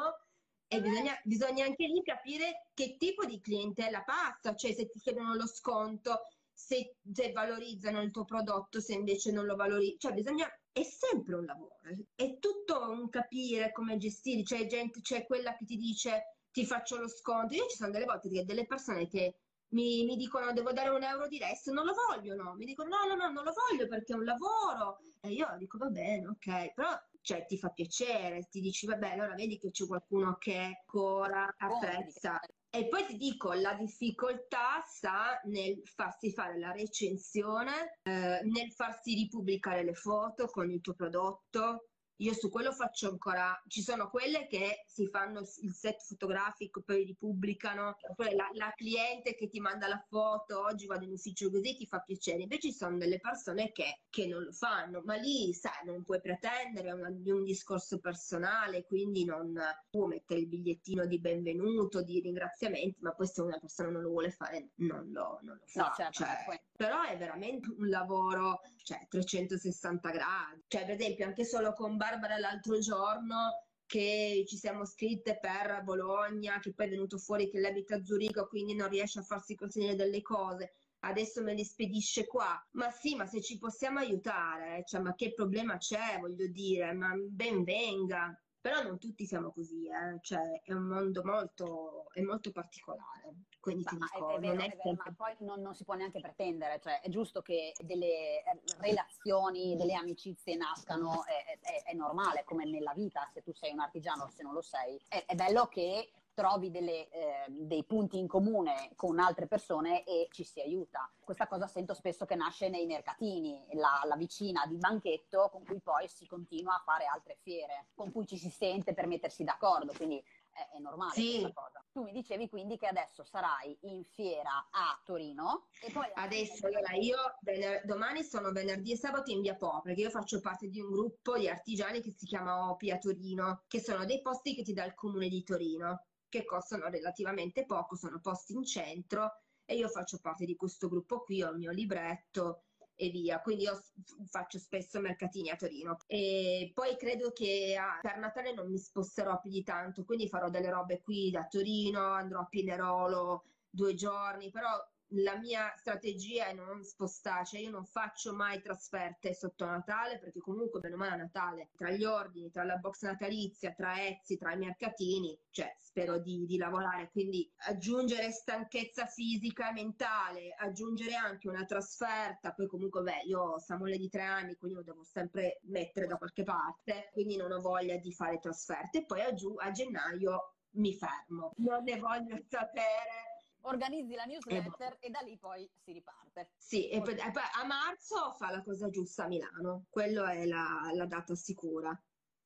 e bisogna, bisogna, anche lì capire che tipo di clientela passa, cioè se ti chiedono lo sconto, se, se valorizzano il tuo prodotto, se invece non lo valorizzano, cioè bisogna, è sempre un lavoro, è tutto un capire come gestire, c'è gente, c'è quella che ti dice ti faccio lo sconto, io ci sono delle volte che delle persone che mi, mi, dicono devo dare un euro di resto, non lo vogliono, mi dicono no, no, no, non lo voglio perché è un lavoro. E io dico va bene, ok, però cioè, ti fa piacere, ti dici vabbè, allora vedi che c'è qualcuno che ancora apprezza. E poi ti dico, la difficoltà sta nel farsi fare la recensione, eh, nel farsi ripubblicare le foto con il tuo prodotto, io su quello faccio ancora, ci sono quelle che si fanno il set fotografico, poi ripubblicano, oppure la, la, cliente che ti manda la foto, oggi vado in ufficio così, ti fa piacere. Invece ci sono delle persone che, che non lo fanno, ma lì, sai, non puoi pretendere una, di un discorso personale, quindi non può mettere il bigliettino di benvenuto, di ringraziamenti, ma poi se una persona non lo vuole fare, non lo, non lo fa. No, certo, cioè, però è veramente un lavoro, cioè, 360 gradi. Cioè, per esempio, anche solo con Bar Barbara l'altro giorno che ci siamo scritte per Bologna, che poi è venuto fuori che lei abita a Zurigo, quindi non riesce a farsi consegnare delle cose. Adesso me le spedisce qua. Ma sì, ma se ci possiamo aiutare, cioè, ma che problema c'è, voglio dire, ma ben venga. Però non tutti siamo così, eh? cioè è un mondo molto, è molto particolare. Quindi ma, dico, è, è vero, non è vero, ma poi non, non, si può neanche pretendere, cioè è giusto che delle relazioni, delle amicizie nascano, è, è normale, come nella vita, se tu sei un artigiano o se non lo sei. È, bello che trovi delle, eh, dei punti in comune con altre persone e ci si aiuta. Questa cosa sento spesso che nasce nei mercatini, la, la, vicina di banchetto con cui poi si continua a fare altre fiere, con cui ci si sente per mettersi d'accordo, quindi è, è normale sì. questa cosa. Tu mi dicevi quindi che adesso sarai in fiera a Torino e poi... Adesso, allora, io vener- domani sono venerdì e sabato in via Po, perché io faccio parte di un gruppo di artigiani che si chiama Opi a Torino, che sono dei posti che ti dà il comune di Torino, che costano relativamente poco, sono posti in centro e io faccio parte di questo gruppo qui, ho il mio libretto e via. Quindi io faccio spesso mercatini a Torino. E poi credo che per Natale non mi sposterò più di tanto, quindi farò delle robe qui da Torino, andrò a Pinerolo due giorni, però la mia strategia è non spostare, cioè io non faccio mai trasferte sotto Natale perché comunque bene o male a Natale tra gli ordini, tra la box natalizia, tra Etsy, tra i mercatini, cioè spero di, di lavorare, quindi aggiungere stanchezza fisica e mentale, aggiungere anche una trasferta, poi comunque beh io Samuele di tre anni, quindi lo devo sempre mettere da qualche parte, quindi non ho voglia di fare trasferte. E poi a, giu- a gennaio mi fermo, non ne voglio sapere organizzi la newsletter e, e, da lì poi si riparte. Sì, e poi, e poi, a marzo fa la cosa giusta a Milano, quello è la, la, data sicura.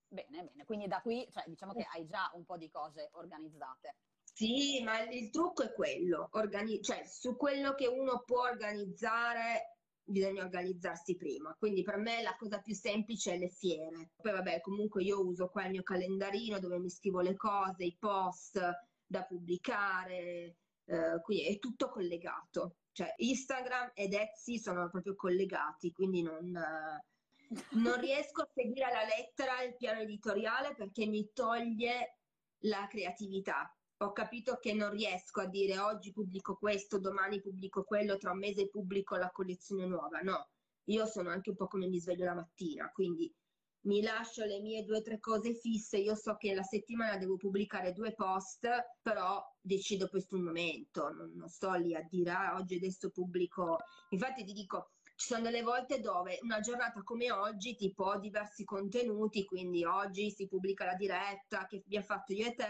Bene, bene, quindi da qui cioè, diciamo che hai già un po' di cose organizzate. Sì, ma il trucco è quello, organi- cioè su quello che uno può organizzare bisogna organizzarsi prima. Quindi per me la cosa più semplice è le fiere. Poi vabbè, comunque io uso qua il mio calendarino dove mi scrivo le cose, i post da pubblicare, eh, quindi è tutto collegato. Cioè Instagram ed Etsy sono proprio collegati, quindi non, eh, non riesco a seguire alla lettera il piano editoriale perché mi toglie la creatività. Ho capito che non riesco a dire oggi pubblico questo, domani pubblico quello, tra un mese pubblico la collezione nuova. No, io sono anche un po' come mi sveglio la mattina, quindi mi lascio le mie due o tre cose fisse, io so che la settimana devo pubblicare due post, però decido questo un momento, non, non sto lì a dire ah, oggi adesso pubblico. Infatti ti dico, ci sono delle volte dove una giornata come oggi, tipo ho diversi contenuti, quindi oggi si pubblica la diretta che abbiamo fatto io e te,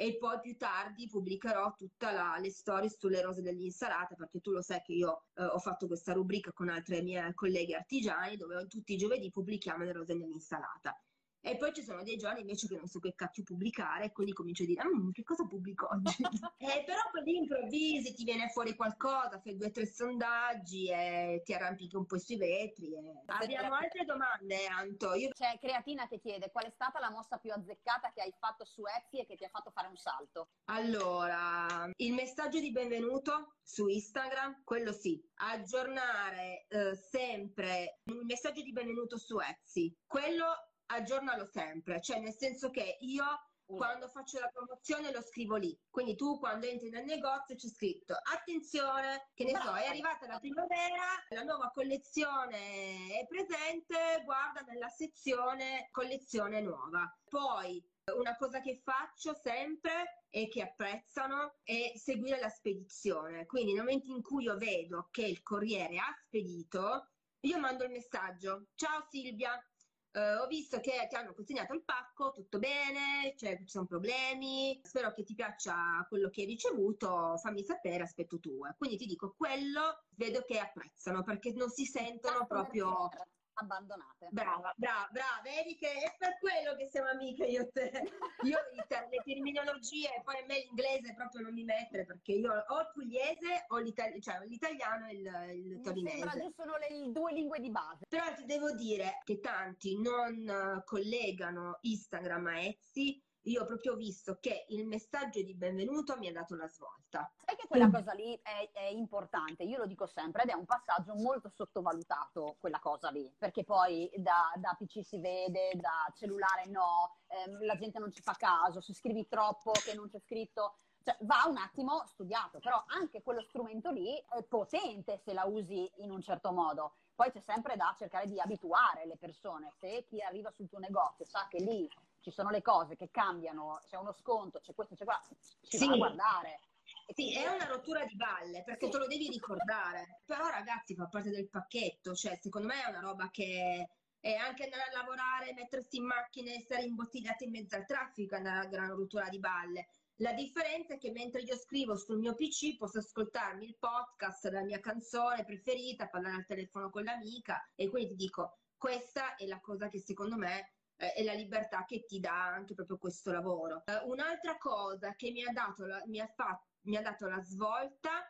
e poi più tardi pubblicherò tutte le storie sulle rose dell'insalata perché tu lo sai che io eh, ho fatto questa rubrica con altre mie colleghe artigiani dove tutti i giovedì pubblichiamo le rose dell'insalata e poi ci sono dei giorni invece che non so che cacchio pubblicare, quindi comincio a dire, mm, che cosa pubblico oggi? eh, però poi improvvisi, ti viene fuori qualcosa, fai due o tre sondaggi e ti arrampichi un po' sui vetri. E... Abbiamo altre domande, Anto. Io... C'è Creatina che chiede, qual è stata la mossa più azzeccata che hai fatto su Etsy e che ti ha fatto fare un salto? Allora, il messaggio di benvenuto su Instagram, quello sì. Aggiornare eh, sempre il messaggio di benvenuto su Etsy. Quello aggiornalo sempre, cioè nel senso che io mm. quando faccio la promozione lo scrivo lì. Quindi tu quando entri nel negozio c'è scritto attenzione, che ne so, è arrivata la primavera, la nuova collezione è presente, guarda nella sezione collezione nuova. Poi una cosa che faccio sempre e che apprezzano è seguire la spedizione. Quindi nel momento in cui io vedo che il corriere ha spedito, io mando il messaggio. Ciao Silvia, Uh, ho visto che ti hanno consegnato il pacco, tutto bene, cioè, ci sono problemi, spero che ti piaccia quello che hai ricevuto, fammi sapere, aspetto tu. Quindi ti dico, quello vedo che apprezzano perché non si sentono proprio abbandonate. Brava, brava, brava, vedi che è per quello che siamo amiche io e te. Io le terminologie, poi a me l'inglese proprio non mi mette perché io ho il pugliese o l'itali- cioè, l'italiano e il, il torinese. Mi sembra sono le due lingue di base. Però ti devo dire che tanti non collegano Instagram a Etsy io ho proprio visto che il messaggio di benvenuto mi ha dato la svolta. Sai che quella cosa lì è, è, importante, io lo dico sempre, ed è un passaggio molto sottovalutato, quella cosa lì, perché poi da, da PC si vede, da cellulare no, ehm, la gente non ci fa caso, se scrivi troppo che non c'è scritto, cioè, va un attimo studiato, però anche quello strumento lì è potente se la usi in un certo modo. Poi c'è sempre da cercare di abituare le persone. Se chi arriva sul tuo negozio sa che lì ci sono le cose che cambiano, c'è uno sconto, c'è questo, c'è qua, ci sì. a guardare. Sì, è una rottura di balle perché sì. te lo devi ricordare. Però ragazzi fa parte del pacchetto, cioè secondo me è una roba che è anche andare a lavorare, mettersi in macchina e stare imbottigliati in mezzo al traffico è una gran rottura di balle. La differenza è che mentre io scrivo sul mio PC posso ascoltarmi il podcast, la mia canzone preferita, parlare al telefono con l'amica e quindi ti dico, questa è la cosa che secondo me eh, e la libertà che ti dà anche proprio questo lavoro. Eh, un'altra cosa che mi ha dato la, mi ha fatto, mi ha dato la svolta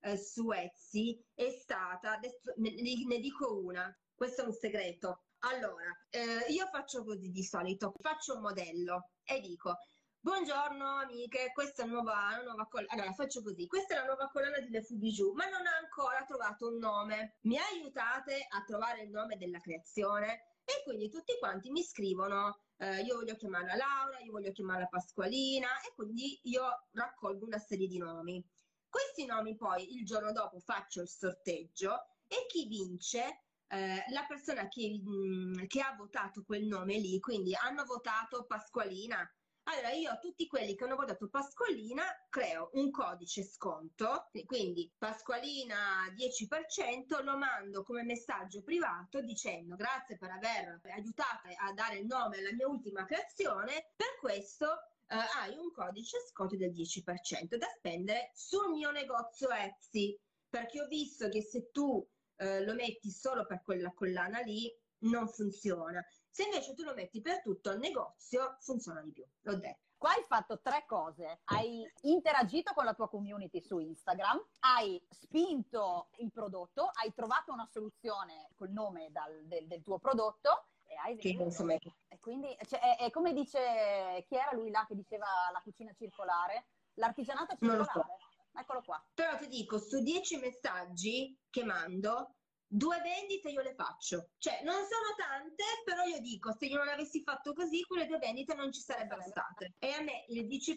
eh, su Etsy è stata, adesso ne, ne, dico una, questo è un segreto. Allora, eh, io faccio così di solito, faccio un modello e dico Buongiorno amiche, questa è nuova, una nuova collana. Allora, faccio così. Questa è la nuova collana di Le Fubijou, ma non ha ancora trovato un nome. Mi aiutate a trovare il nome della creazione? E quindi tutti quanti mi scrivono, eh, io voglio chiamarla Laura, io voglio chiamarla Pasqualina e quindi io raccolgo una serie di nomi. Questi nomi poi il giorno dopo faccio il sorteggio e chi vince eh, la persona che, mh, mm, che, ha votato quel nome lì, quindi hanno votato Pasqualina, allora io a tutti quelli che hanno votato Pasqualina creo un codice sconto, quindi Pasqualina 10% lo mando come messaggio privato dicendo grazie per aver aiutato a dare il nome alla mia ultima creazione, per questo eh, hai un codice sconto del 10% da spendere sul mio negozio Etsy, perché ho visto che se tu eh, lo metti solo per quella collana lì non funziona. Se invece tu lo metti per tutto il negozio, funziona di più, l'ho detto. Qua hai fatto tre cose. Hai interagito con la tua community su Instagram, hai spinto il prodotto, hai trovato una soluzione col nome dal, del, del, tuo prodotto e hai venduto. E quindi cioè, è, è, come dice chi era lui là che diceva la cucina circolare? L'artigianato circolare. So. Eccolo qua. Però ti dico, su dieci messaggi che mando, due vendite io le faccio. Cioè, non sono tante, però io dico, se io non avessi fatto così, quelle due vendite non ci sarebbero state. E a me il 10%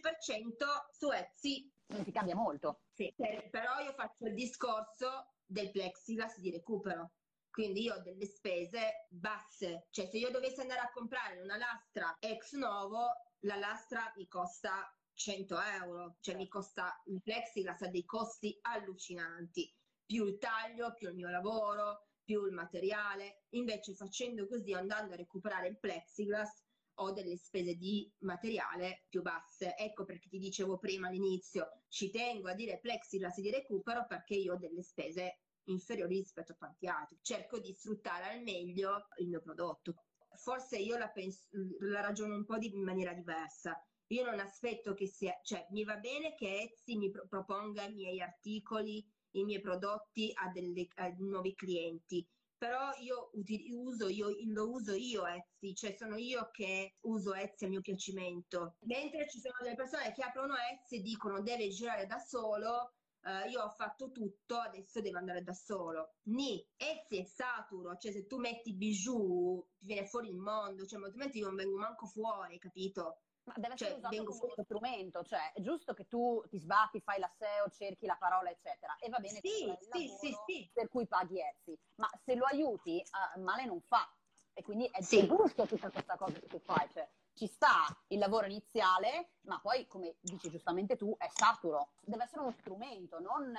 su Etsy... Non ti cambia molto. Sì, però io faccio il discorso del plexiglass di recupero. Quindi io ho delle spese basse. Cioè, se io dovessi andare a comprare una lastra ex novo, la lastra mi costa 100 euro. Cioè, mi costa, il plexiglass ha dei costi allucinanti più il taglio, più il mio lavoro, più il materiale. Invece facendo così, andando a recuperare il plexiglass, ho delle spese di materiale più basse. Ecco perché ti dicevo prima all'inizio, ci tengo a dire plexiglass di recupero perché io ho delle spese inferiori rispetto a tanti altri. Cerco di sfruttare al meglio il mio prodotto. Forse io la, penso, la ragiono un po' di, in maniera diversa. Io non aspetto che sia, cioè mi va bene che Etsy mi pro- proponga i miei articoli i miei prodotti a, delle, a nuovi clienti però io uso, io, lo uso io Etsy, cioè sono io che uso Etsy a mio piacimento. Mentre ci sono delle persone che aprono Etsy e dicono deve girare da solo, uh, io ho fatto tutto, adesso devo andare da solo. Ni, Etsy è saturo, cioè se tu metti bijou ti viene fuori il mondo, cioè altrimenti io non vengo manco fuori, capito? Ma deve essere cioè, usato come uno strumento, cioè è giusto che tu ti sbatti, fai la SEO, cerchi la parola, eccetera, e va bene sì, sì, sì, sì, per cui paghi Etsy, ma se lo aiuti, uh, male non fa. E quindi è sì. giusto tutta questa cosa che tu fai, cioè ci sta il lavoro iniziale, ma poi, come dici giustamente tu, è saturo. Deve essere uno strumento, non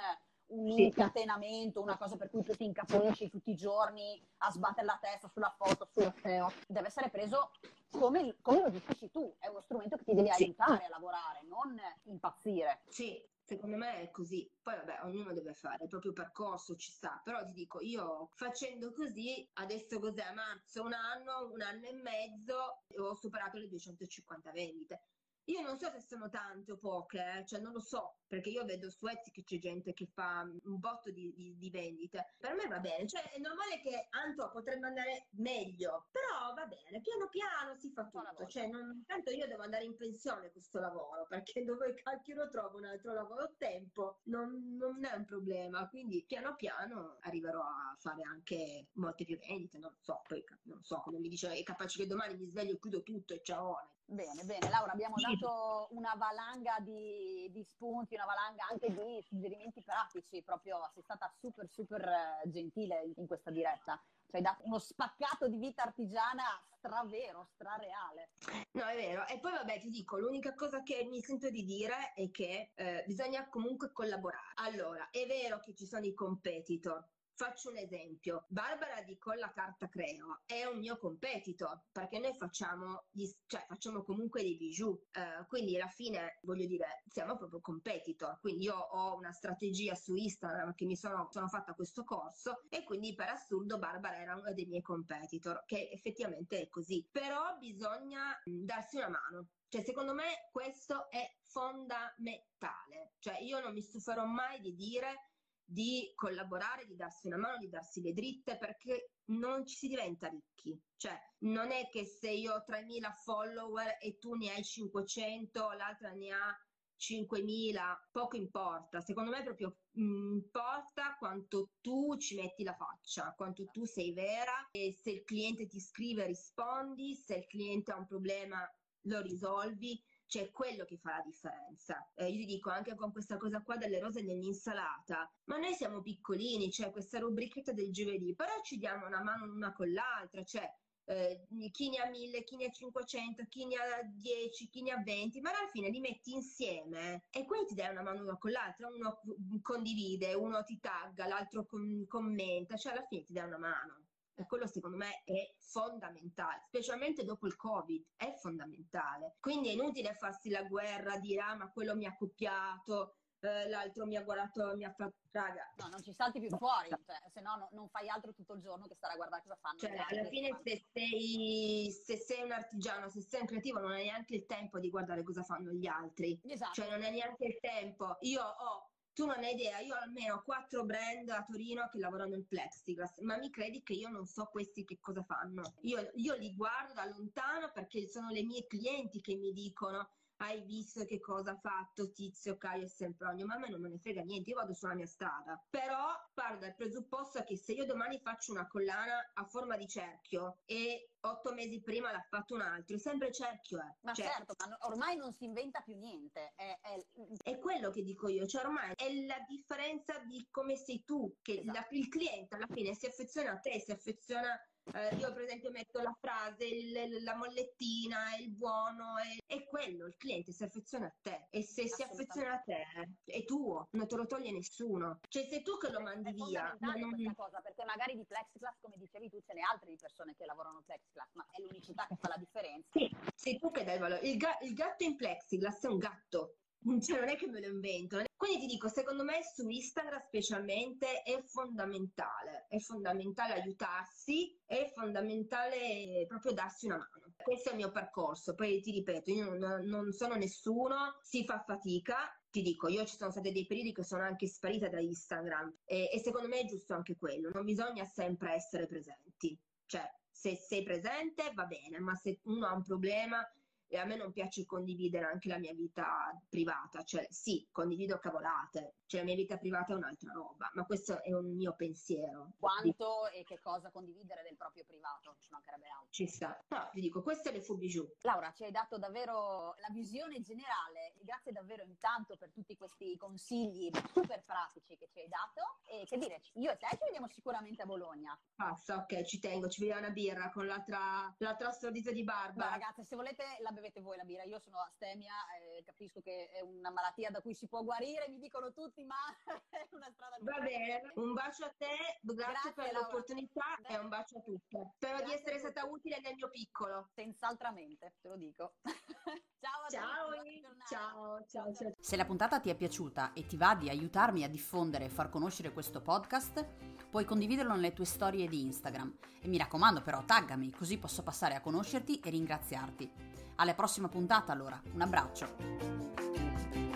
un sì. incatenamento, una cosa per cui tu ti incaponisci tutti i giorni a sbattere la testa sulla foto, sul SEO. Deve essere preso come, come lo gestisci tu, è uno strumento che ti deve sì. aiutare a lavorare, non impazzire. Sì, Secondo me è così. Poi vabbè, ognuno deve fare il proprio percorso, ci sta. Però ti dico, io facendo così, adesso cos'è? Marzo, un anno, un anno e mezzo, ho superato le 250 vendite. Io non so se sono tante o poche, eh, cioè non lo so, perché io vedo su Etsy che c'è gente che fa un botto di, di, di, vendite. Per me va bene, cioè è normale che Anto potrebbe andare meglio, però va bene, piano piano si fa tutto. Cioè, non, tanto io devo andare in pensione questo lavoro, perché dove cacchio lo trovo un altro lavoro a tempo? Non, non è un problema, quindi piano piano arriverò a fare anche molte più vendite, non so, poi non so, come mi dice, è capace che domani mi sveglio e chiudo tutto e ciao. Bene, bene. Laura, abbiamo dato una valanga di, di, spunti, una valanga anche di suggerimenti pratici, proprio sei stata super, super eh, gentile in questa diretta. Ci hai dato uno spaccato di vita artigiana stravero, strareale. No, è vero. E poi vabbè, ti dico, l'unica cosa che mi sento di dire è che eh, bisogna comunque collaborare. Allora, è vero che ci sono i competitor, Faccio un esempio, Barbara di Colla Carta Creo è un mio competitor perché noi facciamo, gli, cioè, facciamo comunque dei bijou, eh, quindi alla fine voglio dire siamo proprio competitor, quindi io ho una strategia su Instagram che mi sono, sono fatta questo corso e quindi per assurdo Barbara era uno dei miei competitor, che effettivamente è così, però bisogna darsi una mano, cioè, secondo me questo è fondamentale. Cioè, io non mi stuferò mai di dire di collaborare, di darsi una mano, di darsi le dritte, perché non ci si diventa ricchi. Cioè, non è che se io ho 3.000 follower e tu ne hai 500, l'altra ne ha 5.000, poco importa. Secondo me proprio mm, importa quanto tu ci metti la faccia, quanto tu sei vera e se il cliente ti scrive rispondi, se il cliente ha un problema lo risolvi cioè quello che fa la differenza. Eh, io ti dico anche con questa cosa qua delle rose nell'insalata, ma noi siamo piccolini, cioè questa rubrichetta del giovedì, però ci diamo una mano l'una con l'altra, cioè eh, chi ne ha 1000, chi ne ha 500, chi ne ha 10, chi ne ha 20, ma alla fine li metti insieme e poi ti dai una mano l'una con l'altra, uno condivide, uno ti tagga, l'altro com- commenta, cioè alla fine ti dai una mano. E quello secondo me è fondamentale, specialmente dopo il Covid, è fondamentale. Quindi è inutile farsi la guerra, dire ah ma quello mi ha copiato, eh, l'altro mi ha guardato, mi ha fatto raga. No, non ci salti più fuori, cioè, se no, no non fai altro tutto il giorno che stare a guardare cosa fanno. Cioè, alla fine se sei, se sei, un artigiano, se sei un creativo, non hai neanche il tempo di guardare cosa fanno gli altri. Esatto. Cioè non hai neanche il tempo. Io ho tu non hai idea, io ho almeno quattro brand a Torino che lavorano in plexiglass, ma mi credi che io non so questi che cosa fanno? Io, io li guardo da lontano perché sono le mie clienti che mi dicono hai visto che cosa ha fatto Tizio, Caio e Sempronio, ma a me non me ne frega niente, io vado sulla mia strada. Però parlo dal presupposto che se io domani faccio una collana a forma di cerchio e otto mesi prima l'ha fatto un altro, è sempre cerchio. Eh. Ma cioè, certo, ma ormai non si inventa più niente. È, è... è, quello che dico io, cioè ormai è la differenza di come sei tu, che esatto. la, il cliente alla fine si affeziona a te, si affeziona eh, io per esempio metto la frase, il, la mollettina, il buono, è, quello, il cliente si affeziona a te e se si affeziona a te è tuo, non te lo toglie nessuno. Cioè sei tu che lo mandi è via. Ma non... questa cosa, perché magari di plexiglass, come dicevi tu, ce ne altre di persone che lavorano plexiglass, ma è l'unicità che fa la differenza. Sì, sei tu che dai il valore. Il, ga- il gatto in plexiglass è un gatto, cioè non è che me lo invento. Quindi ti dico, secondo me su Instagram specialmente è fondamentale, è fondamentale aiutarsi, è fondamentale proprio darsi una mano. Questo è il mio percorso, poi ti ripeto, io non, non sono nessuno, si fa fatica, ti dico, io ci sono stati dei periodi che sono anche sparita da Instagram e, e, secondo me è giusto anche quello, non bisogna sempre essere presenti, cioè se sei presente va bene, ma se uno ha un problema e a me non piace condividere anche la mia vita privata, cioè sì, condivido cavolate, cioè la mia vita privata è un'altra roba, ma questo è un mio pensiero. Quanto e che cosa condividere del proprio privato, ci mancherebbe altro. Ci sta. No, ti dico, questo è le Fubi giù. Laura, ci hai dato davvero la visione generale grazie davvero intanto per tutti questi consigli super pratici che ci hai dato e che dire, io e te ci vediamo sicuramente a Bologna. Passa, ok, ci tengo, ci vediamo una birra con l'altra, l'altra stordita di barba. Ma ragazze, se volete la bevete voi la birra, io sono astemia, eh, capisco che è una malattia da cui si può guarire, mi dicono tutti, ma è una strada lunga. Va bene, un bacio a te, grazie, grazie per Laura. l'opportunità e un bacio a tutte. Spero grazie di essere stata utile nel mio piccolo. Senz'altramente, te lo dico. ciao a ciao, tutti. Ciao, ciao, ciao. Se la puntata ti è piaciuta e ti va di aiutarmi a diffondere e far conoscere questo podcast, puoi condividerlo nelle tue storie di Instagram. E mi raccomando però, taggami, così posso passare a conoscerti e ringraziarti. Alla prossima puntata allora, un abbraccio.